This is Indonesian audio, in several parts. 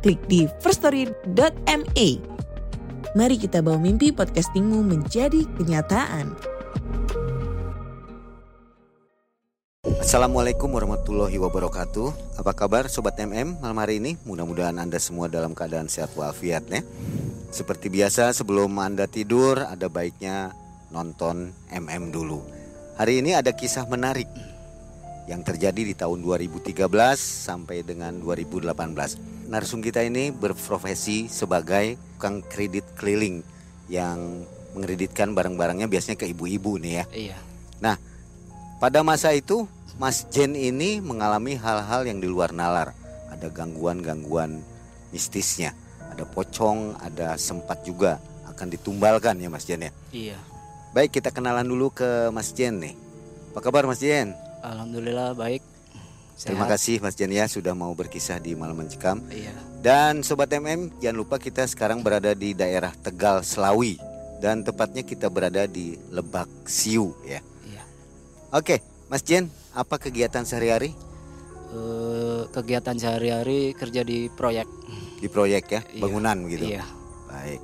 klik di firststory.me. Mari kita bawa mimpi podcastingmu menjadi kenyataan. Assalamualaikum warahmatullahi wabarakatuh. Apa kabar Sobat MM malam hari ini? Mudah-mudahan Anda semua dalam keadaan sehat walafiat ya. Seperti biasa sebelum Anda tidur ada baiknya nonton MM dulu. Hari ini ada kisah menarik yang terjadi di tahun 2013 sampai dengan 2018. Narsum kita ini berprofesi sebagai tukang kredit keliling yang mengkreditkan barang-barangnya biasanya ke ibu-ibu nih ya. Iya. Nah, pada masa itu Mas Jen ini mengalami hal-hal yang di luar nalar. Ada gangguan-gangguan mistisnya. Ada pocong, ada sempat juga akan ditumbalkan ya Mas Jen ya. Iya. Baik, kita kenalan dulu ke Mas Jen nih. Apa kabar Mas Jen? Alhamdulillah baik. Terima kasih Mas Jen ya sudah mau berkisah di Malam Mencekam. Iya. Dan Sobat MM, jangan lupa kita sekarang berada di daerah Tegal, Selawi. Dan tepatnya kita berada di Lebak Siu ya. Iya. Oke, Mas Jen, apa kegiatan sehari-hari Eh, kegiatan sehari-hari kerja di proyek. di proyek ya, Iya. bangunan gitu. Iya. Baik.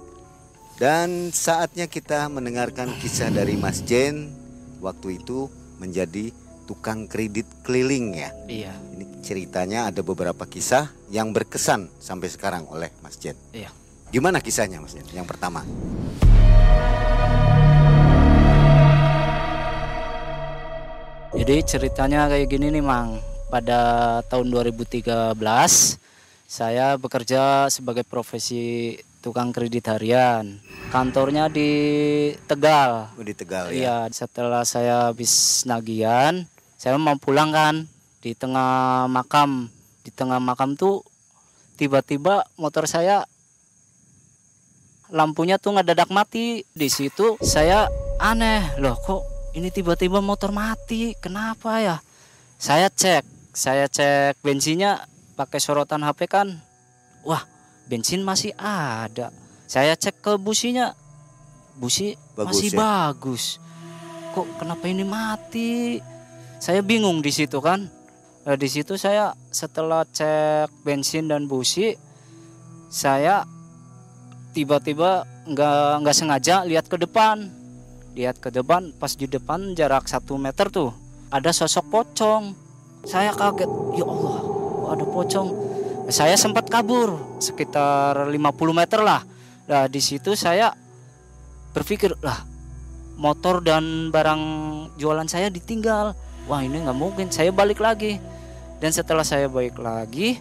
Dan saatnya kita mendengarkan kisah dari Mas Jen waktu itu menjadi tukang kredit keliling ya. Iya. Ini ceritanya ada beberapa kisah yang berkesan sampai sekarang oleh Mas Jen. Iya. Gimana kisahnya Mas Jen? Yang pertama. Jadi ceritanya kayak gini nih, Mang. Pada tahun 2013 saya bekerja sebagai profesi tukang kredit harian. Kantornya di Tegal. Oh, di Tegal ya. Iya, setelah saya habis nagian, saya mau pulang kan di tengah makam. Di tengah makam tuh tiba-tiba motor saya lampunya tuh ngedadak mati. Di situ saya aneh, loh kok ini tiba-tiba motor mati? Kenapa ya? Saya cek, saya cek bensinnya pakai sorotan HP kan. Wah, bensin masih ada. Saya cek ke businya. Busi Bagus masih ya? bagus. Kok kenapa ini mati? Saya bingung di situ kan. Nah, di situ saya setelah cek bensin dan busi, saya tiba-tiba nggak nggak sengaja lihat ke depan. Lihat ke depan, pas di depan jarak satu meter tuh ada sosok pocong. Saya kaget, ya Allah, ada pocong. Saya sempat kabur sekitar 50 meter lah. Nah di situ saya berpikir lah motor dan barang jualan saya ditinggal. Wah ini nggak mungkin. Saya balik lagi dan setelah saya balik lagi,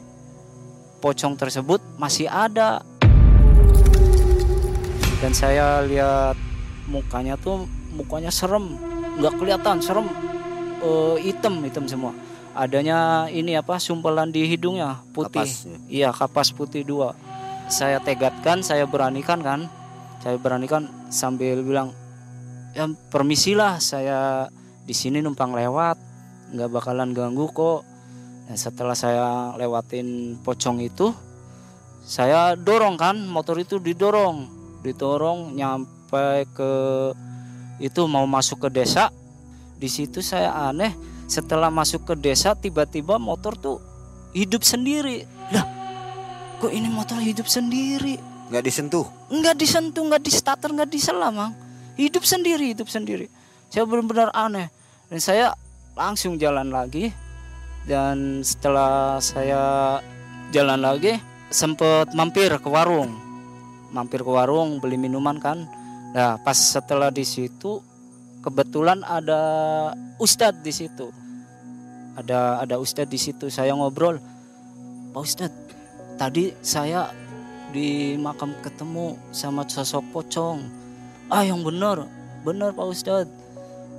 pocong tersebut masih ada. Dan saya lihat mukanya tuh mukanya serem, nggak kelihatan serem, Eh, hitam hitam semua. Adanya ini apa sumpelan di hidungnya putih. Kapas, ya. Iya kapas putih dua. Saya tegatkan, saya beranikan kan, saya beranikan sambil bilang, ya permisilah saya di sini numpang lewat, nggak bakalan ganggu kok. Dan setelah saya lewatin pocong itu, saya dorong kan, motor itu didorong, didorong nyampe ke itu mau masuk ke desa. Di situ saya aneh, setelah masuk ke desa tiba-tiba motor tuh hidup sendiri. Lah, kok ini motor hidup sendiri? Nggak disentuh. nggak disentuh, nggak di starter, nggak diselam, Mang. Hidup sendiri, hidup sendiri. Saya benar-benar aneh. Dan saya langsung jalan lagi. Dan setelah saya jalan lagi, sempet mampir ke warung. Mampir ke warung beli minuman kan. Nah, pas setelah di situ kebetulan ada ustadz di situ. Ada ada ustadz di situ. Saya ngobrol, Pak Ustadz, tadi saya di makam ketemu sama sosok pocong. Ah yang bener, bener Pak Ustadz.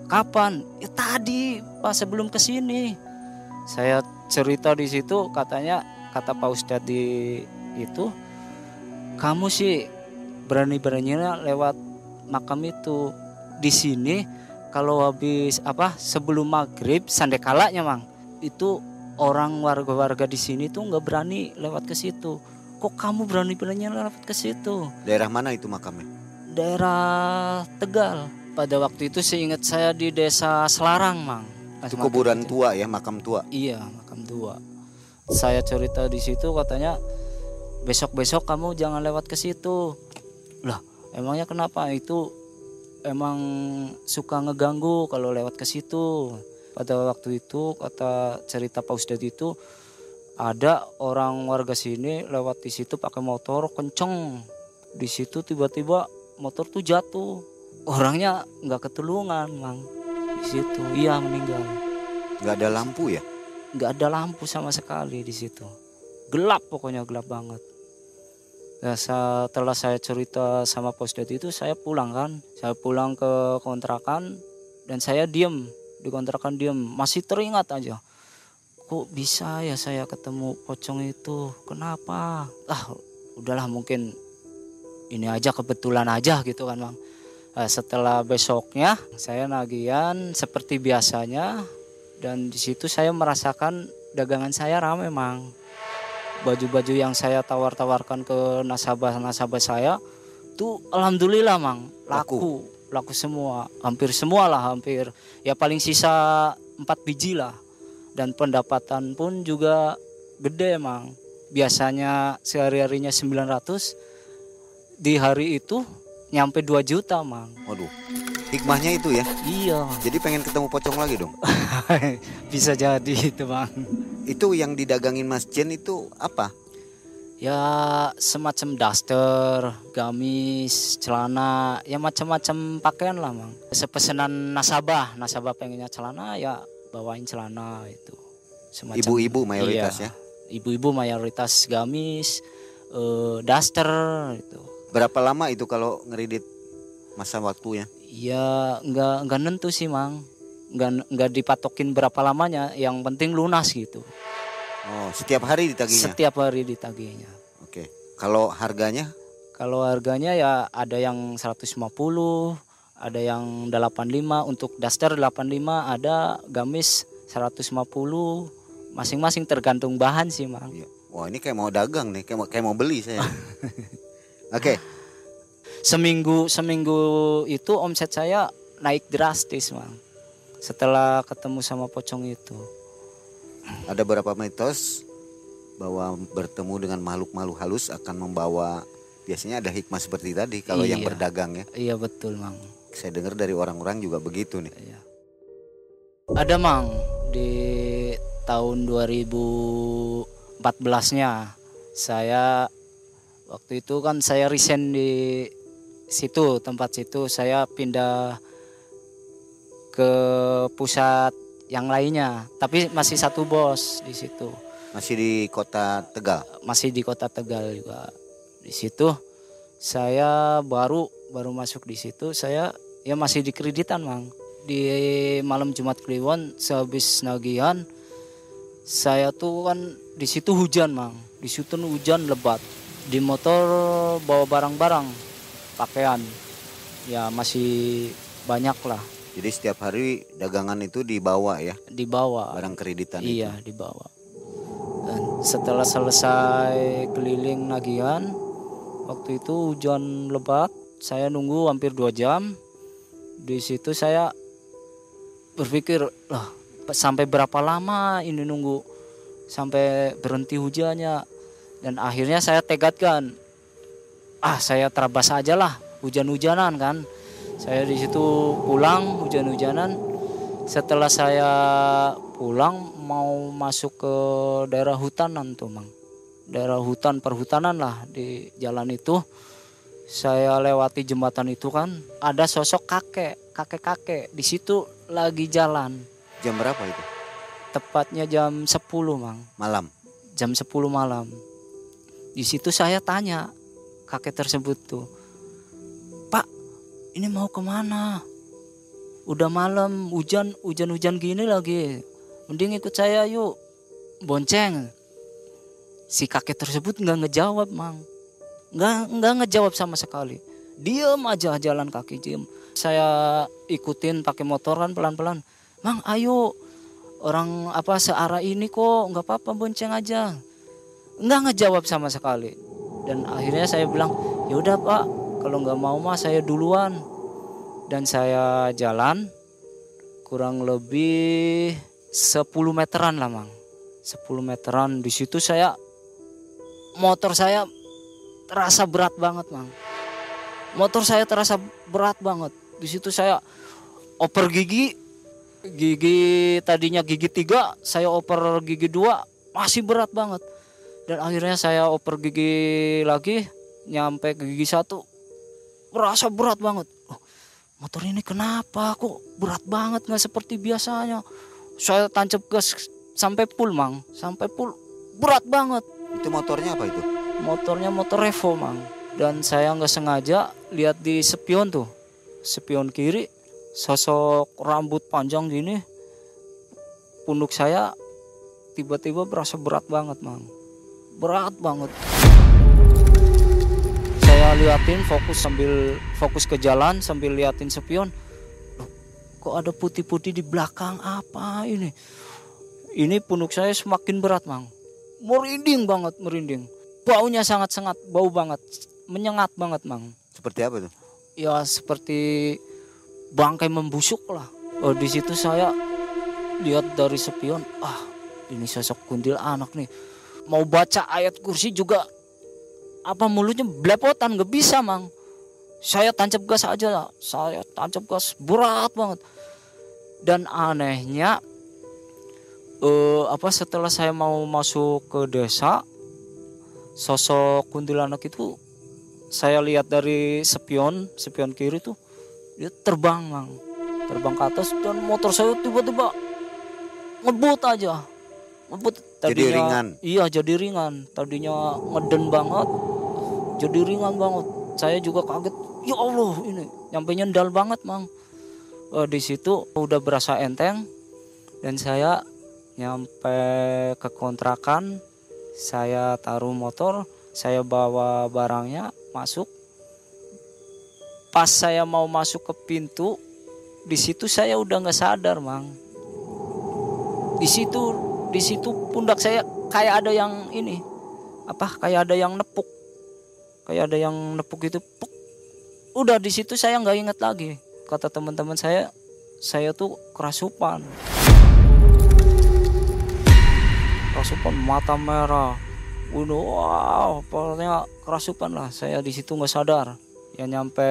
Kapan? Ya tadi pas sebelum ke sini. Saya cerita di situ katanya kata Pak Ustadz di itu kamu sih berani-beraninya lewat makam itu di sini kalau habis apa sebelum maghrib sandekalanya mang itu orang warga-warga di sini tuh nggak berani lewat ke situ kok kamu berani-beraninya lewat ke situ Daerah mana itu makamnya? daerah Tegal pada waktu itu seingat saya di desa Selarang mang Pas Itu kuburan itu. tua ya, makam tua. Iya, makam tua. Saya cerita di situ katanya besok-besok kamu jangan lewat ke situ. Lah, emangnya kenapa? Itu emang suka ngeganggu kalau lewat ke situ. Pada waktu itu kata cerita Pak Ustadz itu ada orang warga sini lewat di situ pakai motor kenceng. Di situ tiba-tiba motor tuh jatuh. Orangnya nggak ketulungan, Mang. Di situ, iya meninggal. Nggak ada lampu ya? nggak ada lampu sama sekali di situ. Gelap pokoknya gelap banget. Ya, setelah saya cerita sama posdet itu saya pulang kan. Saya pulang ke kontrakan dan saya diem. Di kontrakan diem. Masih teringat aja. Kok bisa ya saya ketemu pocong itu? Kenapa? Ah udahlah mungkin ini aja kebetulan aja gitu kan bang setelah besoknya saya nagian seperti biasanya dan di situ saya merasakan dagangan saya ramai mang. Baju-baju yang saya tawar-tawarkan ke nasabah-nasabah saya tuh alhamdulillah mang laku. Laku? Semua hampir semua lah hampir. Ya paling sisa empat biji lah. Dan pendapatan pun juga gede mang. Biasanya sehari-harinya 900 di hari itu nyampe 2 juta mang Waduh, hikmahnya itu ya. iya Jadi pengen ketemu pocong lagi dong. bisa jadi itu bang Itu yang didagangin Mas Jen itu apa? ya semacam daster gamis celana ya macam-macam pakaian lah mang sepesanan nasabah nasabah pengennya celana ya bawain celana itu Semacam- Ibu-ibu mayoritas Iya. ya. ibu-ibu mayoritas gamis eh, daster itu Berapa lama itu kalau ngeridit masa waktunya? ya nggak nggak nentu sih mang nggak nggak dipatokin berapa lamanya yang penting lunas gitu Oh, setiap hari ditagihnya. setiap hari ditagihnya Oke. Kalau harganya Kalau harganya ya ada yang 150, ada yang 85 untuk daster 85, ada gamis 150. Masing-masing tergantung bahan sih, Mang. Iya. Wah, ini kayak mau dagang nih, kayak mau, kayak mau beli saya. Oke, Seminggu seminggu itu omset saya naik drastis, Mang. Setelah ketemu sama pocong itu. ada beberapa mitos bahwa bertemu dengan makhluk-makhluk halus akan membawa biasanya ada hikmah seperti tadi kalau yang Iya. berdagang ya. Iya betul, Mang. Saya dengar dari orang-orang juga begitu nih. Iya. Ada mang di tahun 2014-nya saya waktu itu kan saya resign di situ tempat situ. Saya pindah ke pusat yang lainnya. Tapi masih satu bos di situ. Masih di kota Tegal. masih di kota Tegal juga. Di situ saya baru baru masuk di situ saya ya masih di kreditan mang. Di malam Jumat Kliwon sehabis nagihan saya tuh kan di situ hujan mang. Di situ hujan lebat di motor bawa barang-barang pakaian ya masih banyak lah Jadi setiap hari dagangan itu dibawa ya, dibawa barang kreditan itu. Iya dibawa. Dan setelah selesai keliling nagihan, waktu itu hujan lebat, saya nunggu hampir dua jam. Di situ saya berpikir, lah sampai berapa lama ini nunggu sampai berhenti hujannya. Dan akhirnya saya tegatkan, ah saya terabas aja lah hujan-hujanan kan. Saya di situ pulang hujan-hujanan setelah saya pulang mau masuk ke daerah hutanan tuh mang daerah hutan perhutanan lah di jalan itu saya lewati jembatan itu kan ada sosok kakek kakek kakek di situ lagi jalan Jam berapa itu? tepatnya jam 10 mang Malam. jam 10 malam di situ saya tanya kakek tersebut tuh pak ini mau ke mana? Udah malam hujan hujan hujan gini lagi. Mending ikut saya yuk. Bonceng. Si kakek tersebut nggak ngejawab mang. Nggak nggak ngejawab sama sekali. Diem aja jalan kaki diem. Saya ikutin pakai motor kan pelan pelan mang ayo. Orang apa searah ini kok. Nggak apa apa bonceng aja nggak ngejawab sama sekali. Dan akhirnya saya bilang yaudah pak kalau nggak mau mah saya duluan. Dan saya jalan kurang lebih 10 meteran lah mang. 10 meteran. Di situ saya motor saya terasa berat banget mang. Motor saya terasa berat banget. Di situ saya oper gigi gigi tadinya gigi tiga saya oper gigi dua masih berat banget dan akhirnya saya oper gigi lagi nyampe ke gigi satu. Merasa berat banget. Oh, motor ini kenapa kok berat banget? Nggak seperti biasanya. Saya tancap gas sampai full mang. Sampai full berat banget. Itu motornya apa itu? motornya motor Revo mang. Dan saya nggak sengaja lihat di spion tuh. Spion kiri sosok rambut panjang gini. Punuk saya tiba-tiba berasa berat banget mang berat banget. Saya liatin fokus sambil fokus ke jalan sambil liatin spion. Loh, kok ada putih-putih di belakang? Apa ini? Ini punuk saya semakin berat mang. Merinding banget merinding. Baunya sangat-sangat bau banget. Menyengat banget mang. Seperti apa tuh? ya seperti bangkai membusuk lah. Oh, di situ saya lihat dari spion ah ini sosok kundil anak nih mau baca ayat kursi juga apa mulutnya belepotan nggak bisa mang. Saya tancap gas aja lah. saya tancap gas berat banget. Dan anehnya eh apa setelah saya mau masuk ke desa sosok kuntilanak itu saya lihat dari spion spion kiri tuh dia terbang mang. Terbang ke atas dan motor saya tiba-tiba ngebut aja Jadi ringan? iya jadi ringan. Tadinya ngeden banget. Jadi ringan banget. Saya juga kaget. Ya Allah ini nyampe nyendal banget mang. Eh, di situ udah berasa enteng. Dan saya nyampe ke kontrakan. Saya taruh motor. Saya bawa barangnya masuk. Pas saya mau masuk ke pintu di situ saya udah nggak sadar mang. Di situ di situ pundak saya kayak ada yang ini apa kayak ada yang nepuk kayak ada yang nepuk itu puk. udah di situ saya nggak inget lagi kata teman-teman saya saya tuh kerasupan. Kerasupan mata merah. Udah wow pokoknya kerasupan lah. Saya di situ nggak sadar. Ya nyampe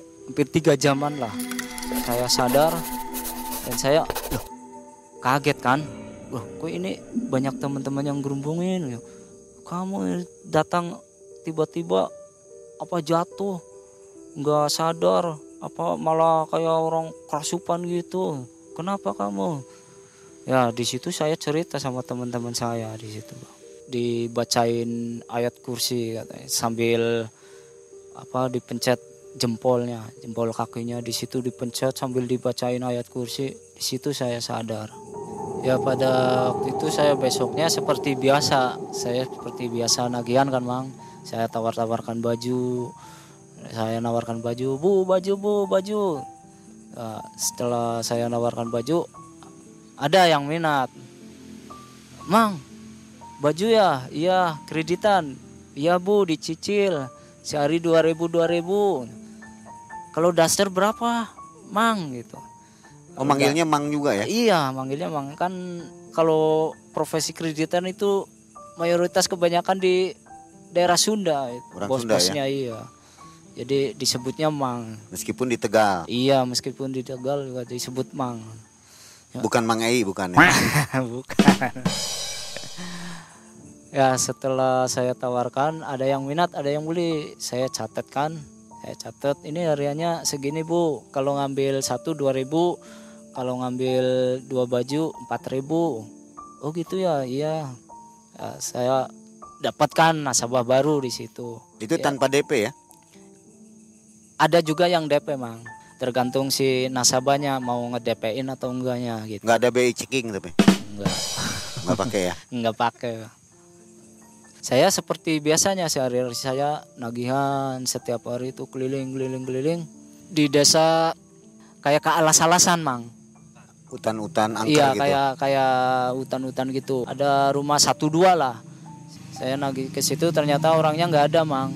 hampir tiga jaman lah. Saya sadar dan saya loh kaget kan loh kok ini banyak teman-teman yang gerumbungin ya kamu datang tiba-tiba apa jatuh? Nggak sadar apa malah kayak orang kerasupan gitu. Kenapa kamu? Ya di situ saya cerita sama teman-teman saya di situ dibacain ayat kursi katanya sambil apa dipencet jempolnya jempol kakinya di situ dipencet sambil dibacain ayat kursi di situ saya sadar ya pada waktu itu saya besoknya seperti biasa. Saya seperti biasa nagihan kan mang. Saya tawar-tawarkan baju. Saya nawarkan baju bu baju bu baju. Nah, setelah saya nawarkan baju ada yang minat. Mang baju ya? Iya kreditan. Iya bu dicicil. Sehari 2000 2000 kalau daster berapa? Mang gitu Oh manggilnya Mang juga ya? Iya, manggilnya mang kan kalau profesi kreditan itu mayoritas kebanyakan di daerah Sunda, Orang bos-bosnya iya. Jadi disebutnya mang. Meskipun di Tegal. Iya, meskipun di Tegal juga disebut mang. Bukan Mang Ei bukan ya? Bukan. ya setelah saya tawarkan ada yang minat, ada yang beli. Saya catatkan, saya catat ini hariannya segini bu. Kalau ngambil satu dua ribu, kalau ngambil dua baju empat ribu. Oh gitu ya, iya. Ya, saya dapatkan nasabah baru di situ. Itu Ya. tanpa DP ya? Ada juga yang DP mang, tergantung si nasabahnya mau nge-DP-in atau enggaknya gitu. Nggak ada BI checking tapi Enggak, nggak pakai ya? enggak pakai. saya seperti biasanya sehari-hari saya nagihan setiap hari itu keliling keliling keliling di desa kayak ke alas-alasan mang Hutan-hutan angker iya gitu. kayak kayak hutan-hutan gitu. Ada rumah satu dua lah. Saya nagih ke situ ternyata orangnya nggak ada mang.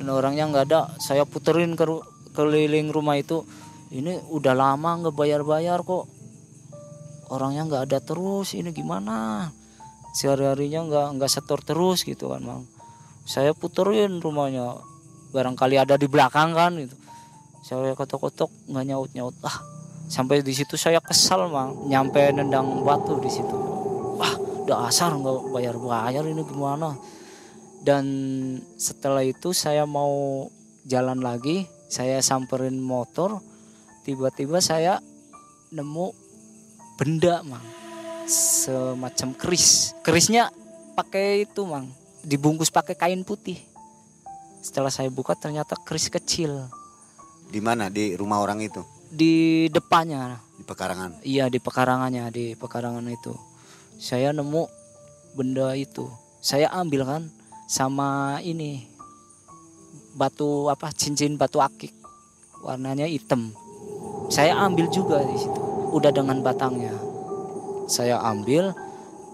Dan orangnya nggak ada. Saya puterin ke keliling rumah itu. Ini udah lama nggak bayar-bayar kok. Orangnya nggak ada terus. Ini gimana? Sehari-harinya nggak nggak setor terus gitu kan mang. Saya puterin rumahnya. Barangkali ada di belakang kan gitu. Saya kotok-kotok nggak nyaut-nyaut. Ah sampai di situ saya kesal mang. Nyampe nendang batu di situ. Wah dasar nggak bayar-bayar ini gimana? Dan setelah itu saya mau jalan lagi saya samperin motor. Tiba-tiba saya nemu benda mang. Semacam keris. Kerisnya pakai itu mang. Dibungkus pakai kain putih. Setelah saya buka ternyata keris kecil. Di mana? Di rumah orang itu, di depannya. Di pekarangan. iya di pekarangannya di pekarangan itu. Saya nemu benda itu. Saya ambil kan sama ini batu apa cincin batu akik. Warnanya hitam. Saya ambil juga di situ. Udah dengan batangnya. Saya ambil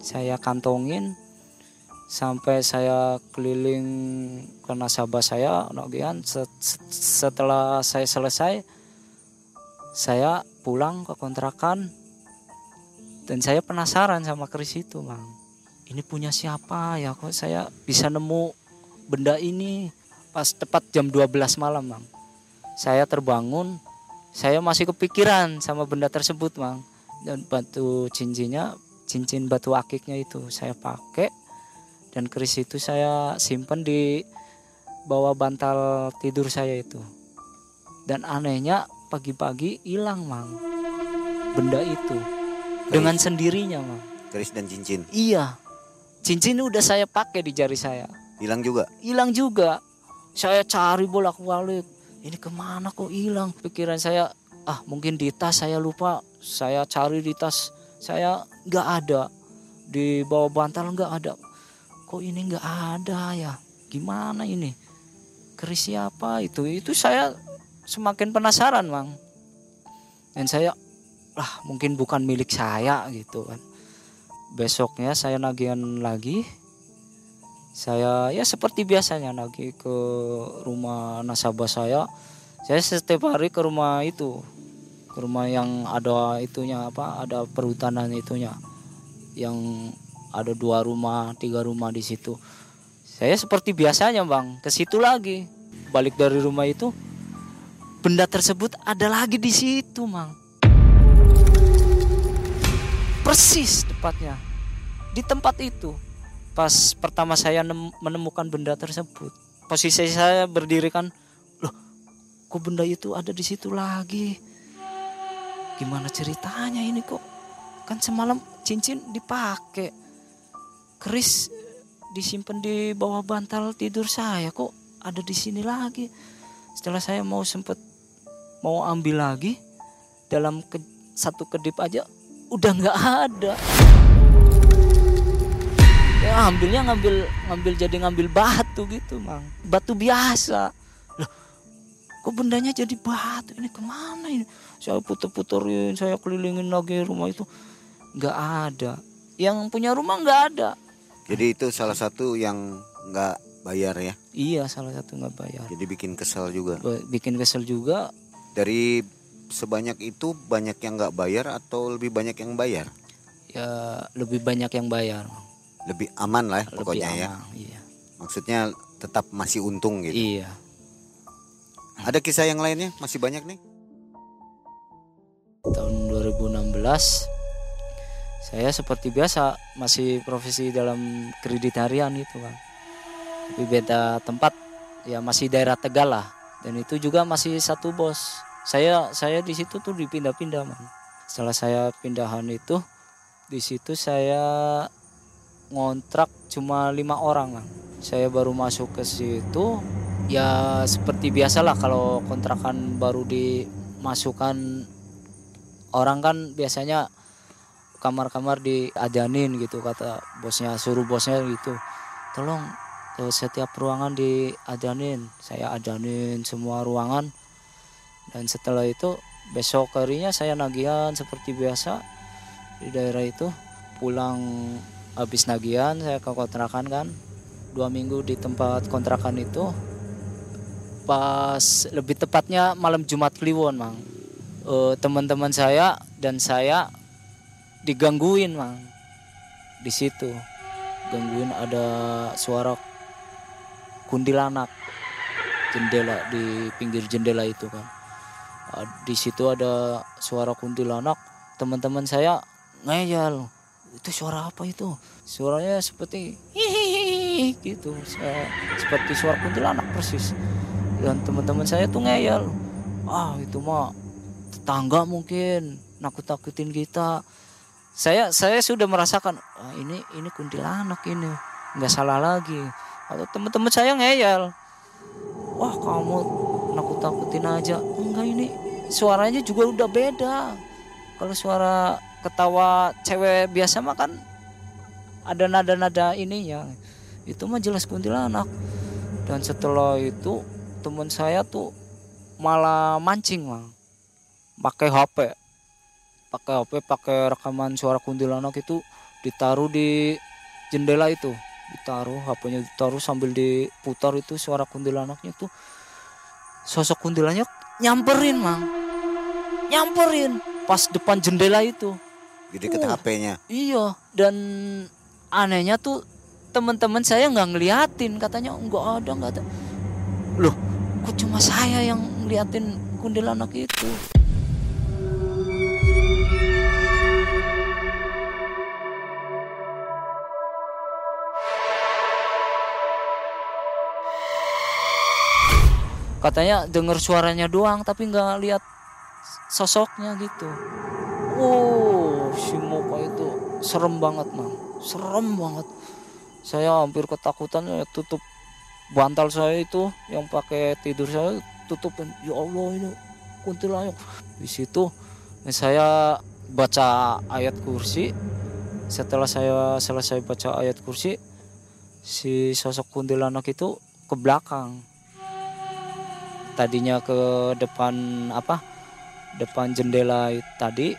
saya kantongin sampai saya keliling ke nasabah saya set- setelah saya selesai saya pulang ke kontrakan dan saya penasaran sama keris itu bang. Ini punya siapa ya? Kok saya bisa nemu benda ini pas tepat jam 12 malam bang. Saya terbangun saya masih kepikiran sama benda tersebut bang. Dan batu cincinnya cincin batu akiknya itu saya pakai dan keris itu saya simpan di bawah bantal tidur saya itu. Dan anehnya pagi-pagi hilang mang. Benda itu. Dengan sendirinya mang. Keris dan cincin. iya. Cincin udah saya pakai di jari saya. Hilang juga. hilang juga. Saya cari bolak balik ini ke mana kok hilang? Pikiran saya ah mungkin di tas saya lupa. Saya cari di tas saya nggak ada. Di bawah bantal nggak ada. Kok ini nggak ada ya? Gimana ini? Keris siapa itu? Itu saya semakin penasaran bang dan saya lah mungkin bukan milik saya gitu kan. Besoknya saya nagihan lagi. Saya ya seperti biasanya lagi ke rumah nasabah saya. Saya setiap hari ke rumah itu ke rumah yang ada itunya apa ada perhutanan itunya. Yang ada dua rumah tiga rumah di situ. Saya seperti biasanya bang ke situ lagi. Balik dari rumah itu benda tersebut ada lagi di situ mang. Persis tepatnya. Di tempat itu pas pertama saya nem- menemukan benda tersebut posisi saya berdiri kan loh kok benda itu ada di situ lagi? Gimana ceritanya ini kok? Kan semalam cincin dipakai keris disimpan di bawah bantal tidur saya kok ada di sini lagi? Setelah saya mau sempet mau ambil lagi? Dalam ke- satu kedip aja udah nggak ada. Ya ambilnya ngambil ngambil jadi ngambil batu gitu mang. Batu biasa. Loh kok bendanya jadi batu? Ini ke mana ini? Saya puter-puterin saya kelilingin lagi rumah itu. Nggak ada. Yang punya rumah nggak ada. Jadi itu salah satu yang nggak bayar ya. iya salah satu nggak bayar. Jadi bikin kesal juga. Bikin kesel juga Dari sebanyak itu banyak yang nggak bayar atau lebih banyak yang bayar? ya lebih banyak yang bayar Lebih aman lah ya, lebih pokoknya ya. aman, iya Maksudnya tetap masih untung gitu. iya Ada kisah yang lainnya masih banyak nih. tahun 2016 saya seperti biasa masih profesi dalam kredit harian itu bang tapi beda tempat ya masih daerah Tegal lah dan itu juga masih satu bos saya saya di situ tuh dipindah-pindah man. Setelah saya pindahan itu di situ saya ngontrak cuma lima orang Bang. saya baru masuk ke situ ya seperti biasalah kalau kontrakan baru dimasukkan orang kan biasanya kamar-kamar diajanin gitu kata bosnya suruh bosnya gitu. Tolong eh, setiap ruangan diadanin saya adanin semua ruangan dan setelah itu besok harinya saya nagihan seperti biasa di daerah itu. Pulang habis nagihan saya ke kontrakan kan. Dua minggu di tempat kontrakan itu. Pas lebih tepatnya malam Jumat Kliwon mang. Eh, teman-teman saya dan saya digangguin mang. Di situ gangguin ada suara kuntilanak jendela di pinggir jendela itu kan di situ ada suara kuntilanak. Teman-teman saya ngeyel. Itu suara apa itu? Suaranya seperti hihihi gitu. Saya- seperti suara kuntilanak persis. Dan teman-teman saya tuh ngeyel. Ah itu mah tetangga mungkin. Nakut-nakutin kita. Saya saya sudah merasakan ah, ini ini kuntilanak ini. Nggak salah lagi. Atau teman-teman saya ngeyel. Wah kamu nakut-nakutin aja enggak ini suaranya juga udah beda. Kalau suara ketawa cewek biasa mah kan ada nada-nada ininya. Itu mah jelas kuntilanak. Dan setelah itu teman saya tuh malah mancing mah pakai HP pakai HP pakai rekaman suara kuntilanak itu ditaruh di jendela itu. Ditaruh HP-nya ditaruh sambil diputar itu suara kuntilanaknya tuh. Sosok kuntilanaknya nyamperin mang. Nyamperin. Pas depan jendela itu. Jadi ke Uh. HP-nya. iya dan anehnya tuh teman-teman saya nggak ngeliatin. Katanya nggak ada nggak ada. Loh kok cuma saya yang ngeliatin kuntilanak itu katanya dengar suaranya doang tapi nggak lihat sosoknya gitu. Oh si muka itu serem banget mang. Serem banget. Saya hampir ketakutan ya tutup bantal saya itu yang pakai tidur saya tutupin. Ya Allah ini kuntilanak. Di situ saya baca ayat kursi. Setelah saya selesai baca ayat kursi si sosok kuntilanak itu ke belakang tadinya ke depan apa? Depan jendela tadi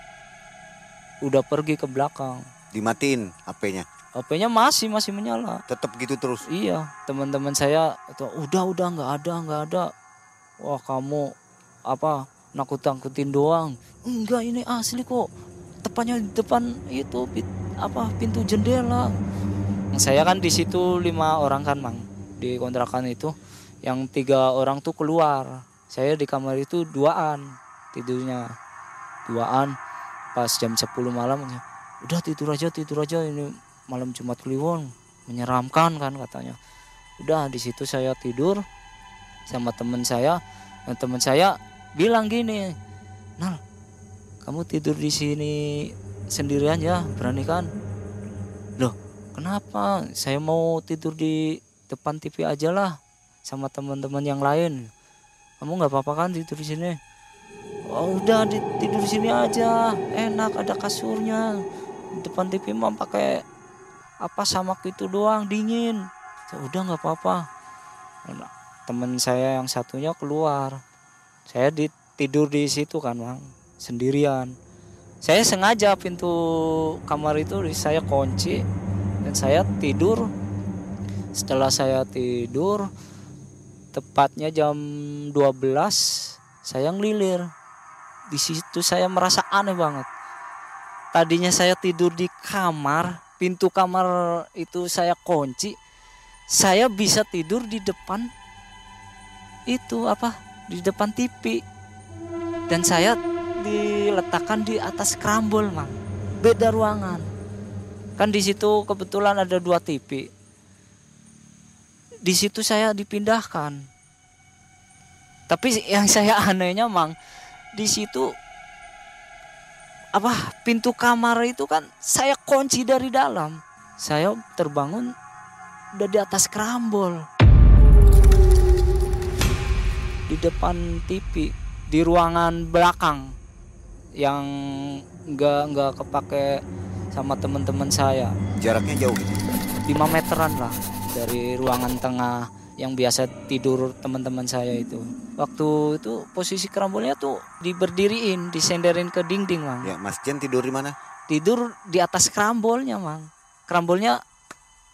udah pergi ke belakang. Dimatiin HP-nya. HP-nya masih masih menyala. Tetap gitu terus. iya teman-teman saya itu udah udah nggak ada nggak ada. Wah kamu apa nakut nakutin doang? Enggak ini asli kok. Tepatnya di depan itu pit- apa pintu jendela. Saya kan di situ lima orang kan mang di kontrakan itu yang tiga orang tuh keluar. Saya di kamar itu duaan tidurnya. Duaan pas jam 10 malam udah tidur aja tidur aja. Ini malam Jumat Kliwon. Menyeramkan kan katanya. Udah di situ saya tidur sama teman saya. Dan teman saya bilang gini Nal kamu tidur di sini sendirian ya berani kan? Loh kenapa? Saya mau tidur di depan TV aja lah sama teman-teman yang lain. Kamu nggak apa-apa kan tidur di sini? Oh, udah tidur di sini aja. Enak ada kasurnya. Depan TV mah pakai apa samak itu doang dingin. Ya udah nggak apa-apa. Nah, teman saya yang satunya keluar. Saya tidur di situ kan bang sendirian. Saya sengaja pintu kamar itu saya kunci dan saya tidur. Setelah saya tidur tepatnya jam 12 saya ngelilir. Di situ saya merasa aneh banget. Tadinya saya tidur di kamar pintu kamar itu saya kunci saya bisa tidur di depan itu apa di depan TV dan saya diletakkan di atas kerambol mang. Beda ruangan. Kan di situ kebetulan ada dua TV di situ saya dipindahkan. Tapi yang saya anehnya mang di situ apa pintu kamar itu kan saya kunci dari dalam. Saya terbangun udah di atas kerambol. Di depan TV di ruangan belakang yang nggak nggak kepake sama teman-teman saya. Jaraknya jauh gitu. 5 meteran lah dari ruangan tengah yang biasa tidur teman-teman saya itu. Waktu itu posisi kerambolnya tuh diberdiriin, disenderin ke dinding, Mang. Ya, Mas Jen tidur di mana? Tidur di atas kerambolnya, Mang. Kerambolnya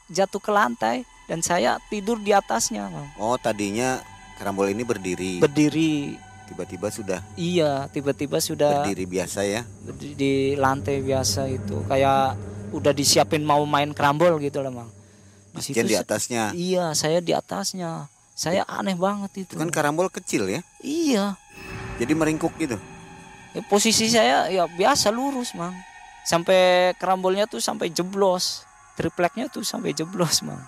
jatuh ke lantai dan saya tidur di atasnya, Mang. Oh, tadinya kerambol ini berdiri. Berdiri. Tiba-tiba sudah Iya, tiba-tiba sudah berdiri biasa ya. di, di lantai biasa itu kayak udah disiapin mau main kerambol gitu lah, Mang. Di Mas Jen di atasnya. Iya, saya di atasnya. Saya aneh banget itu. Kan karambol kecil ya. Iya. Jadi meringkuk gitu. Ya, posisi saya ya biasa lurus, Mang. Sampai kerambolnya tuh sampai jeblos. Tripleknya tuh sampai jeblos, Mang.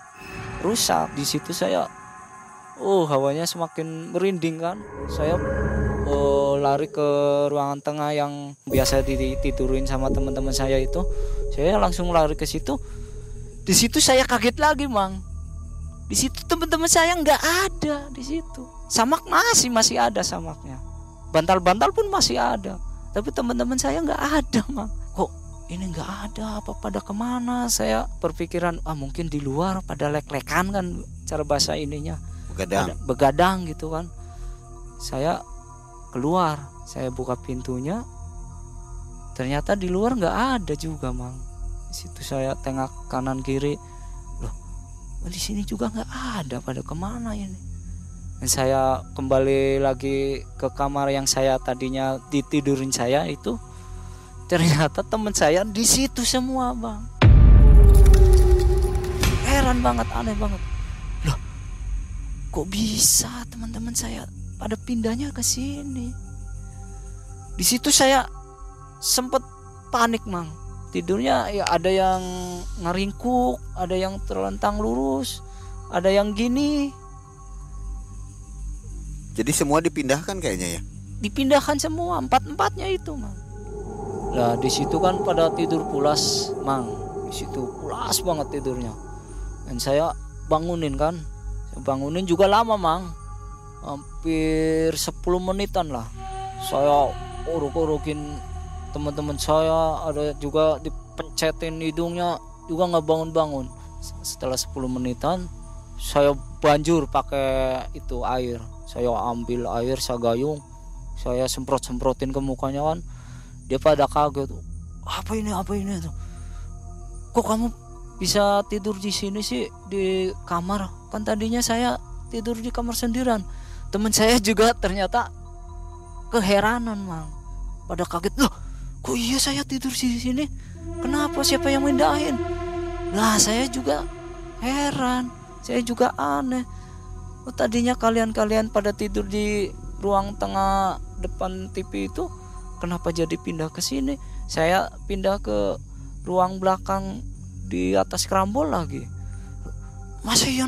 Rusak. Di situ saya oh, hawanya semakin merinding kan. Saya oh, lari ke ruangan tengah yang biasa ditidurin sama teman-teman saya itu. Saya langsung lari ke situ. Di situ saya kaget lagi, Mang. Di situ teman-teman saya nggak ada di situ. Samak masih masih ada samaknya. Bantal-bantal pun masih ada. Tapi teman-teman saya nggak ada, Mang. Kok ini nggak ada? Apa pada ke mana? Saya berpikiran, ah mungkin di luar pada lek-lekan kan cara bahasa ininya. Begadang. Pada begadang gitu kan. Saya keluar, saya buka pintunya. Ternyata di luar nggak ada juga, Mang. Situ saya tengok kanan kiri. Loh, di sini juga nggak ada. Pada ke mana ini? Dan saya kembali lagi ke kamar yang saya tadinya ditidurin saya itu. Ternyata teman saya di situ semua, Bang. Heran banget, aneh banget. Loh, kok bisa teman-teman saya pada pindahnya ke sini? Di situ saya sempet panik, Mang. Tidurnya ya ada yang ngeringkuk, ada yang terlentang lurus, ada yang gini, Jadi semua dipindahkan kayaknya ya. dipindahkan semua empat empatnya itu mang. Nah di situ kan pada tidur pulas mang. Di situ pulas banget tidurnya. Dan saya bangunin kan. Saya bangunin juga lama mang. Hampir 10 menitan lah. Saya uruk-urukin teman-teman saya ada juga dipencetin hidungnya juga nggak bangun-bangun. Setelah 10 menitan saya banjur pakai itu air. Saya ambil air saya gayung saya semprot semprotin ke mukanya kan. Dia pada kaget apa ini apa ini tuh kok kamu bisa tidur di sini sih di kamar? Kan tadinya saya tidur di kamar sendirian. Teman saya juga ternyata keheranan mang. Pada kaget loh kok iya saya tidur di sini? Kenapa? Siapa yang mindahin? Lah saya juga heran. Saya juga aneh. Oh, tadinya kalian-kalian pada tidur di ruang tengah depan TV itu kenapa jadi pindah ke sini? Saya pindah ke ruang belakang di atas kerambol lagi. Masa iya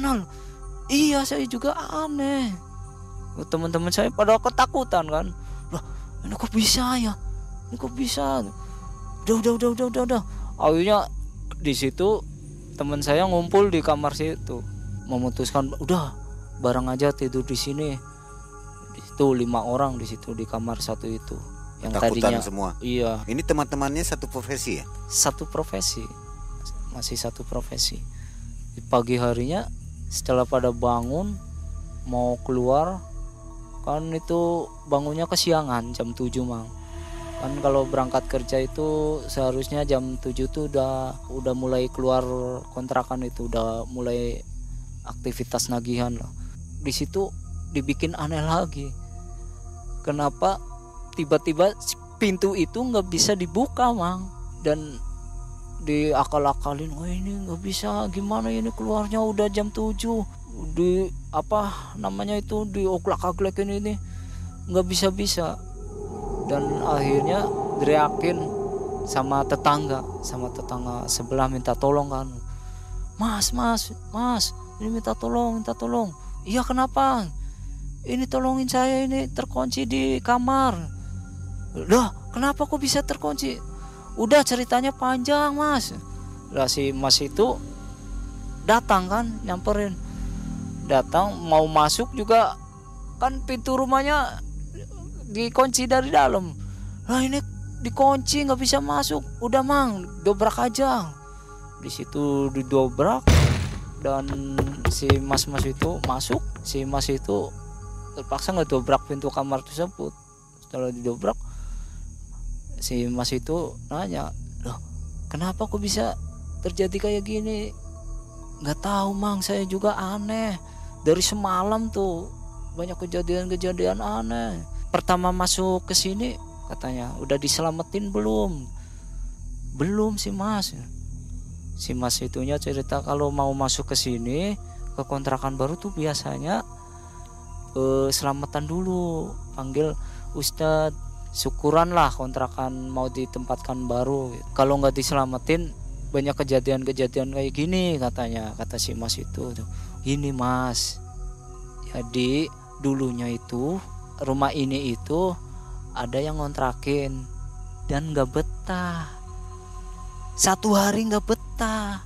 iya saya juga aneh. Oh, teman-teman saya pada ketakutan kan? Lah ini kok bisa ya ini kok bisa? Udah udah udah udah udah udah. Akhirnya di situ teman saya ngumpul di kamar situ. Memutuskan udah bareng aja tidur di sini. Di situ lima orang di situ di kamar satu itu. Yang Takutan tadinya semua. iya. Ini teman-temannya satu profesi ya. satu profesi. Masih satu profesi. Di pagi harinya setelah pada bangun mau keluar kan itu bangunnya kesiangan jam 7 mang kan kalau berangkat kerja itu seharusnya jam 7 tuh udah udah mulai keluar kontrakan itu udah mulai aktivitas nagihan lah. Di situ dibikin aneh lagi. Kenapa tiba-tiba pintu itu nggak bisa dibuka mang? Dan diakal-akalin oh ini nggak bisa. Gimana ini keluarnya? Udah jam 7 di apa namanya itu di oglak-aglekin ini. Nggak bisa-bisa dan akhirnya teriakin sama tetangga sama tetangga sebelah minta tolong kan mas mas mas ini minta tolong minta tolong iya kenapa ini tolongin saya ini terkunci di kamar Loh, kenapa kok bisa terkunci? Udah ceritanya panjang, Mas. Lah si Mas itu datang kan, nyamperin. Datang mau masuk juga kan pintu rumahnya dikunci dari dalam. Lah ini dikunci nggak bisa masuk. Udah, Mang, dobrak aja. Di situ didobrak. dan si mas-mas itu masuk si mas itu terpaksa ngedobrak pintu kamar tersebut setelah didobrak si mas itu nanya loh kenapa kok bisa terjadi kayak gini nggak tahu mang saya juga aneh dari semalam tuh banyak kejadian-kejadian aneh pertama masuk ke sini katanya udah diselamatin belum? Belum sih mas. Si mas itunya cerita kalau mau masuk ke sini ke kontrakan baru tuh biasanya eh, selamatan dulu. Panggil ustadz syukuran lah kontrakan mau ditempatkan baru. Kalau nggak diselamatin banyak kejadian-kejadian kayak gini katanya kata si mas itu. Gini mas. Jadi dulunya itu rumah ini itu ada yang ngontrakin dan nggak betah. Satu hari nggak betah.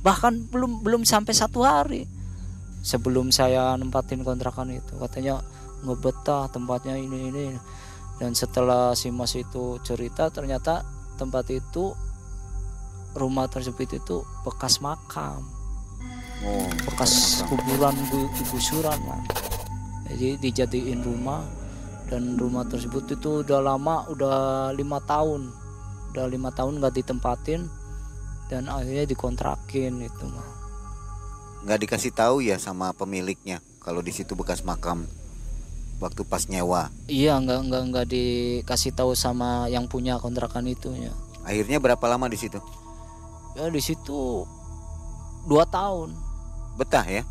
Bahkan belum belum sampai satu hari sebelum saya nempatin kontrakan itu. Katanya nggak betah tempatnya ini ini dan setelah si mas itu cerita ternyata tempat itu rumah tersebut itu bekas makam. Oh, bekas kuburan gu- gusuran. Jadi dijadiin rumah dan rumah tersebut itu udah lama udah lima tahun udah lima tahun nggak ditempatin dan akhirnya dikontrakin itu mah nggak dikasih tahu ya sama pemiliknya kalau di situ bekas makam waktu pas nyewa. iya nggak nggak nggak dikasih tahu sama yang punya kontrakan itu ya Akhirnya berapa lama di situ? ya di situ dua tahun Betah ya.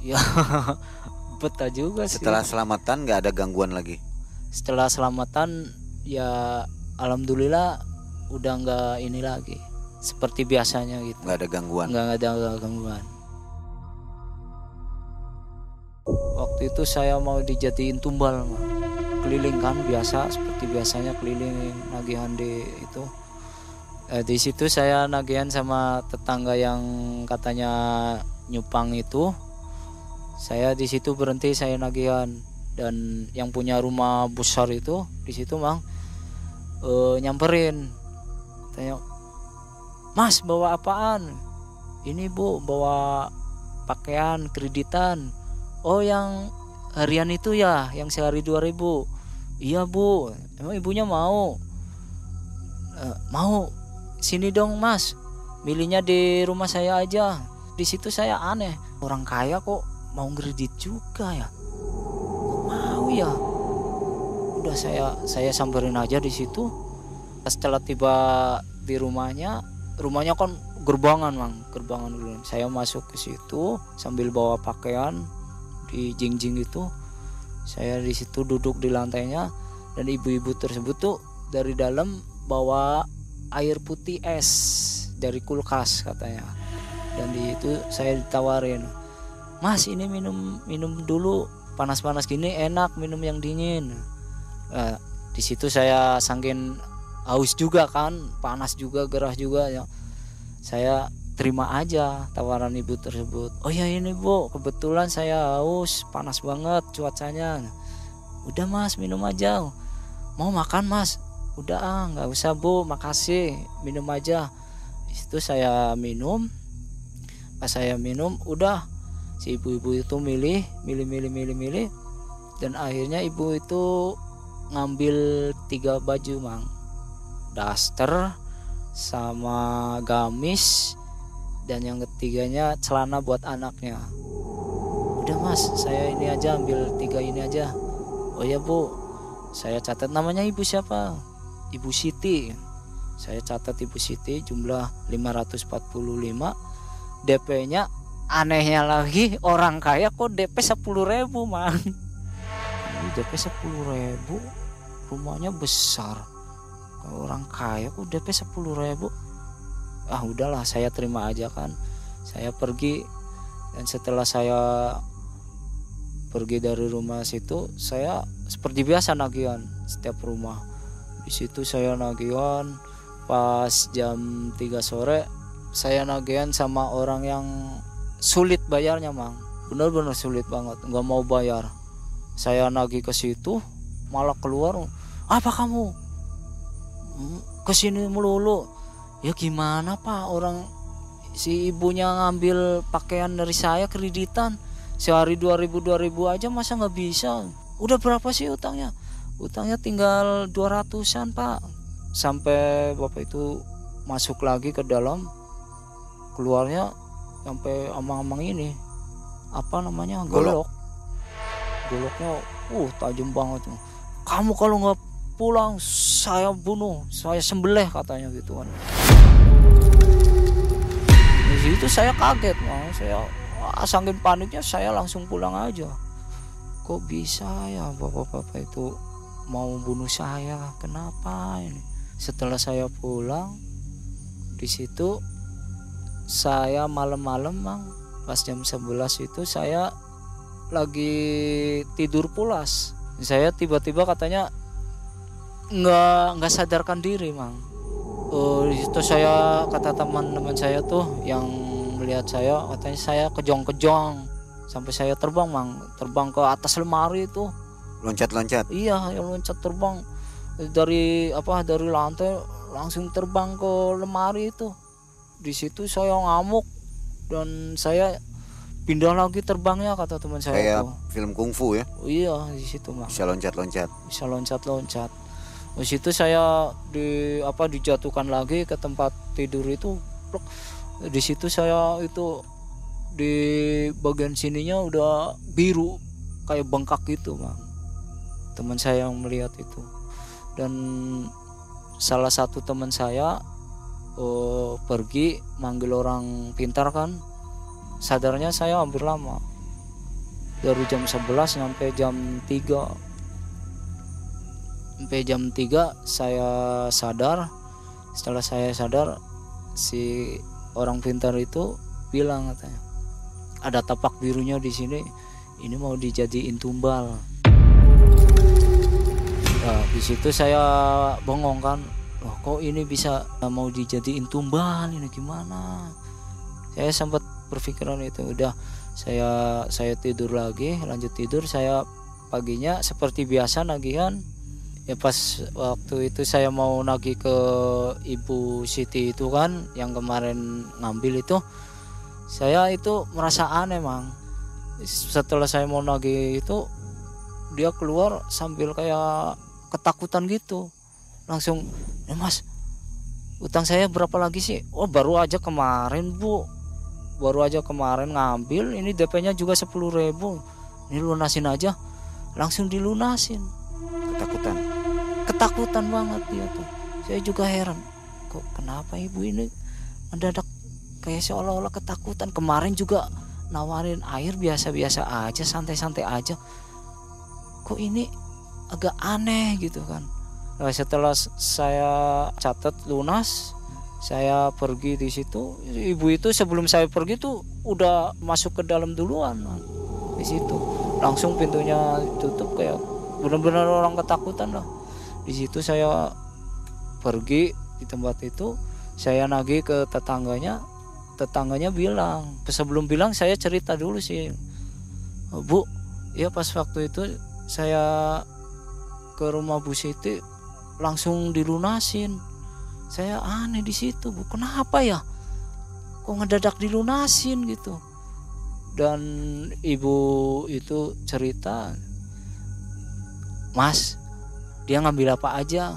ya betah juga sih Setelah selamatan nggak ada gangguan lagi. setelah selamatan ya alhamdulillah udah nggak ini lagi seperti biasanya gitu nggak ada gangguan. nggak ada gangguan waktu itu saya mau dijadiin tumbal Mak. keliling kan biasa seperti biasanya keliling nagihan di itu Eh, di situ saya nagihan sama tetangga yang katanya nyupang itu saya di situ berhenti saya nagihan. Dan yang punya rumah besar itu di situ mang eh, nyamperin. Tanya mas bawa apaan? Ini bu bawa pakaian kreditan. Oh yang harian itu ya yang sehari 2000 iya bu. Emang ibunya mau? "Eh, mau. Sini dong mas. Milihnya di rumah saya aja. Di situ saya aneh. Orang kaya kok mau kredit juga ya? Mau ya. Udah saya saya samperin aja di situ. Setelah tiba di rumahnya rumahnya kan gerbangan mang. Gerbangan dulu. Saya masuk ke situ sambil bawa pakaian di jingjing itu. Saya di situ duduk di lantainya dan ibu-ibu tersebut tuh dari dalam bawa air putih es dari kulkas katanya. Dan di itu saya ditawarin mas ini minum minum dulu panas-panas gini enak minum yang dingin. Nah, di situ saya sangkin haus juga kan panas juga gerah juga ya. Saya terima aja tawaran ibu tersebut. Oh ya ini bu. Kebetulan saya haus panas banget cuacanya. Udah mas minum aja. Mau makan mas? Udah ah nggak usah bu. Makasih. Minum aja. Di situ saya minum. Pas saya minum udah si ibu-ibu itu milih milih milih milih milih. Dan akhirnya ibu itu ngambil tiga baju mang. Daster sama gamis. Dan yang ketiganya celana buat anaknya. Udah mas saya ini aja ambil tiga ini aja. Oh ya bu. Saya catat namanya ibu siapa? Ibu Siti. Saya catat ibu Siti jumlah 545 DP nya anehnya lagi orang kaya kok DP 10 ribu mang. DP 10 ribu rumahnya besar. Kalau orang kaya kok DP 10 ribu. Ah udahlah saya terima aja kan. Saya pergi dan setelah saya pergi dari rumah situ saya seperti biasa nagihan setiap rumah. Di situ saya nagihan pas jam 3 sore saya nagihan sama orang yang sulit bayarnya mang. Benar-benar sulit banget. Nggak mau bayar. Saya nagih ke situ malah keluar apa kamu? "Hmm, ke sini melulu. Ya gimana pak? Orang si ibunya ngambil pakaian dari saya kreditan. Sehari 2000 2000 aja masa nggak bisa? Udah berapa sih utangnya? Utangnya tinggal 200an pak. Sampai bapak itu masuk lagi ke dalam. Keluarnya sampai amang-amang ini. Apa namanya? Golok. Goloknya uh tajam banget. Kamu kalau nggak pulang saya bunuh saya sembelih katanya gitu kan. Di situ saya kaget nah, saya wah, saking paniknya saya langsung pulang aja. Kok bisa ya bapak-bapak itu mau bunuh saya? Kenapa ini? Setelah saya pulang di situ saya malam-malam mang. Pas jam 11 itu saya lagi tidur pulas. Saya tiba-tiba katanya nggak nggak sadarkan diri mang. Uh, itu saya kata teman-teman saya tuh yang melihat saya katanya saya kejong-kejong. Sampai saya terbang mang. Terbang ke atas lemari itu. Loncat-loncat. iya yang loncat terbang. Dari apa dari lantai langsung terbang ke lemari itu di situ saya ngamuk dan saya pindah lagi terbangnya kata teman saya Kayak tuh film kungfu ya. Oh, iya di situ mang Bisa loncat-loncat. bisa loncat-loncat. Di situ saya di apa dijatuhkan lagi ke tempat tidur itu. Di situ saya itu di bagian sininya udah biru kayak bengkak gitu, Bang. Teman saya yang melihat itu. Dan salah satu teman saya eh, pergi manggil orang pintar kan. Sadarnya saya hampir lama. Dari jam 11 sampai jam 3 sampai jam 3 saya sadar. Setelah saya sadar si orang pintar itu bilang katanya ada tapak birunya di sini. Ini mau dijadiin tumbal. Nah, di situ saya bengong kan loh kok ini bisa mau dijadiin tumbal? Ini gimana? Saya sempat berpikiran itu udah saya saya tidur lagi lanjut tidur. Saya paginya seperti biasa nagihan. Ya pas waktu itu saya mau nagih ke ibu Siti itu kan yang kemarin ngambil itu saya itu merasa aneh mang. Setelah saya mau nagih itu dia keluar sambil kayak ketakutan gitu langsung eh mas utang saya berapa lagi sih? Oh baru aja kemarin bu. Baru aja kemarin ngambil. Ini DP-nya juga 10.000 ribu. Ini lunasin aja. Langsung dilunasin. Ketakutan. ketakutan banget dia tuh. Saya juga heran kok kenapa ibu ini mendadak? Kayak seolah-olah ketakutan. Kemarin juga nawarin air biasa-biasa aja santai-santai aja. Kok ini agak aneh gitu kan setelah s- saya catat lunas saya pergi di situ. Ibu itu sebelum saya pergi tuh udah masuk ke dalam duluan Man. di situ. Langsung pintunya tutup kayak benar-benar orang ketakutan lah. Di situ saya pergi di tempat itu saya nagih ke tetangganya. Tetangganya bilang sebelum bilang saya cerita dulu sih "Oh, bu ya pas waktu itu saya ke rumah Bu Siti langsung dilunasin. Saya aneh di situ bu. Kenapa ya? Kok ngedadak dilunasin? Gitu. Dan ibu itu cerita mas dia ngambil apa aja?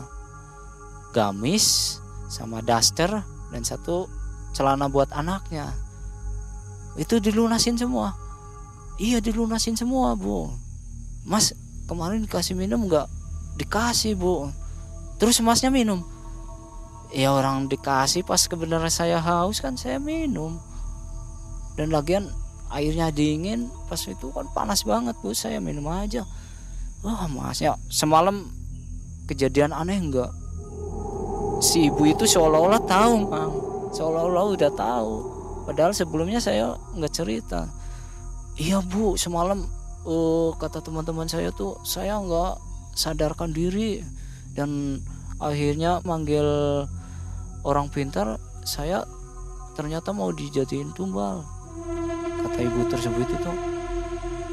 Gamis sama daster dan satu celana buat anaknya. Itu dilunasin semua. Iya dilunasin semua bu. Mas kemarin dikasih minum nggak? Dikasih bu terus masnya minum? Ya orang dikasih pas kebenaran saya haus kan saya minum. Dan lagian airnya dingin pas itu kan panas banget bu. Saya minum aja. Wah masnya semalam kejadian aneh enggak? Si ibu itu seolah-olah tahu bang seolah-olah udah tahu. Padahal sebelumnya saya nggak cerita. Iya bu semalam eh, kata teman-teman saya tuh saya nggak sadarkan diri dan akhirnya manggil orang pintar saya ternyata mau dijadiin tumbal. Kata ibu tersebut itu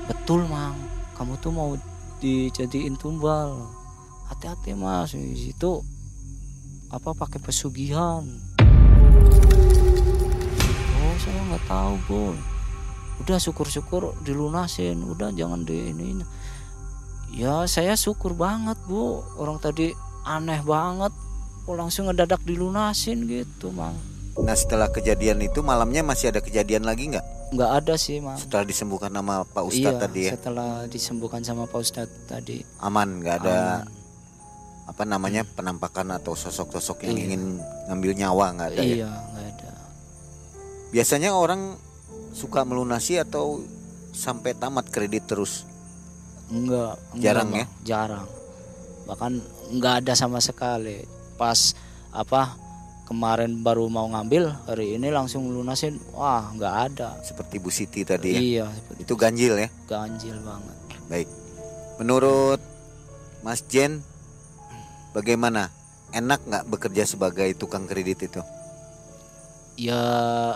betul mang. Kamu tuh mau dijadiin tumbal. Hati-hati mas. Di situ apa pakai pesugihan. Saya nggak tahu bu. Udah syukur-syukur dilunasin. Udah jangan di ini." Ya saya syukur banget bu orang tadi aneh banget kok langsung ngedadak dilunasin gitu mang Nah setelah kejadian itu malamnya masih ada kejadian lagi nggak? nggak ada sih mang Setelah disembuhkan sama Pak Ustadz iya tadi ya setelah disembuhkan sama Pak Ustadz tadi aman nggak ada aman. apa namanya penampakan atau sosok-sosok yang Iya. ingin ngambil nyawa nggak ada ya? iya nggak ada Biasanya orang suka melunasi atau sampai tamat kredit terus. Enggak, enggak Jarang Bang. ya? jarang bahkan nggak ada sama sekali pas apa kemarin baru mau ngambil hari ini langsung lunasin wah nggak ada Seperti Bu Siti tadi ya. iya Itu ganjil ya. ganjil banget Baik. Menurut Mas Jen, bagaimana? Enak nggak bekerja sebagai tukang kredit itu? ya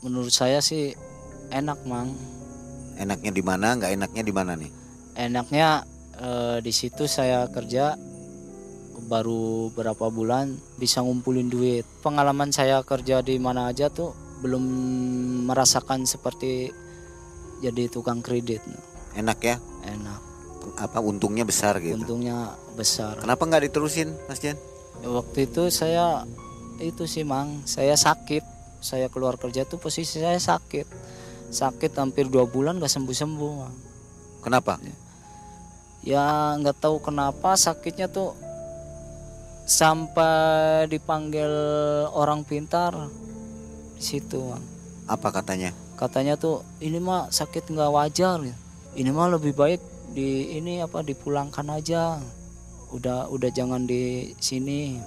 menurut saya sih enak mang Enaknya di mana? Nggak enaknya di mana nih? Enaknya eh, di situ saya kerja baru berapa bulan bisa ngumpulin duit. Pengalaman saya kerja di mana aja tuh belum merasakan seperti jadi tukang kredit. Enak ya? enak. Apa untungnya besar gitu? untungnya besar. Kenapa nggak diterusin, Mas Jen? waktu itu saya itu sih mang. Saya sakit. Saya keluar kerja tuh posisi saya sakit. Sakit hampir dua bulan gak sembuh sembuh Kenapa? Ya nggak tahu kenapa sakitnya tuh sampai dipanggil orang pintar di situ Bang. Apa katanya? katanya tuh ini mah sakit nggak wajar ya. ini mah lebih baik di ini apa dipulangkan aja udah udah jangan di sini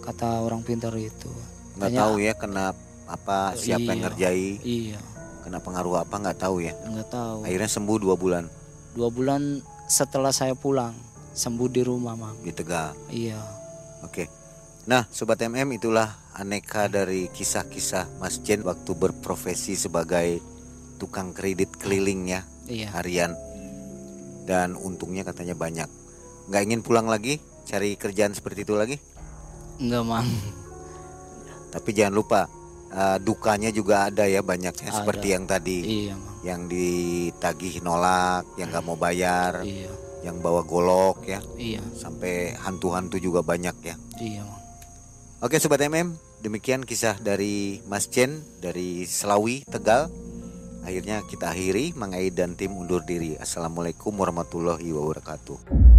kata orang pintar itu Nggak Tanya- tahu ya kena apa siapa yang Iya. ngerjai, iya kena pengaruh apa nggak tahu ya. nggak tahu Akhirnya sembuh dua bulan dua bulan setelah saya pulang sembuh di rumah mang di Tegal. iya Oke. Nah, sobat MM itulah aneka dari kisah-kisah Mas Jen waktu berprofesi sebagai tukang kredit keliling ya iya harian. Dan untungnya katanya banyak. Nggak ingin pulang lagi cari kerjaan seperti itu lagi. nggak mang Tapi jangan lupa eh, dukanya juga ada ya banyak ya Ada. seperti yang tadi iya mang yang ditagih nolak, yang nggak mau bayar, iya yang bawa golok ya, iya sampai hantu-hantu juga banyak ya. iya Oke sobat MM, demikian kisah dari Mas Jen dari Selawi Tegal. Akhirnya kita akhiri, Mang Aid dan tim undur diri. Assalamualaikum warahmatullahi wabarakatuh.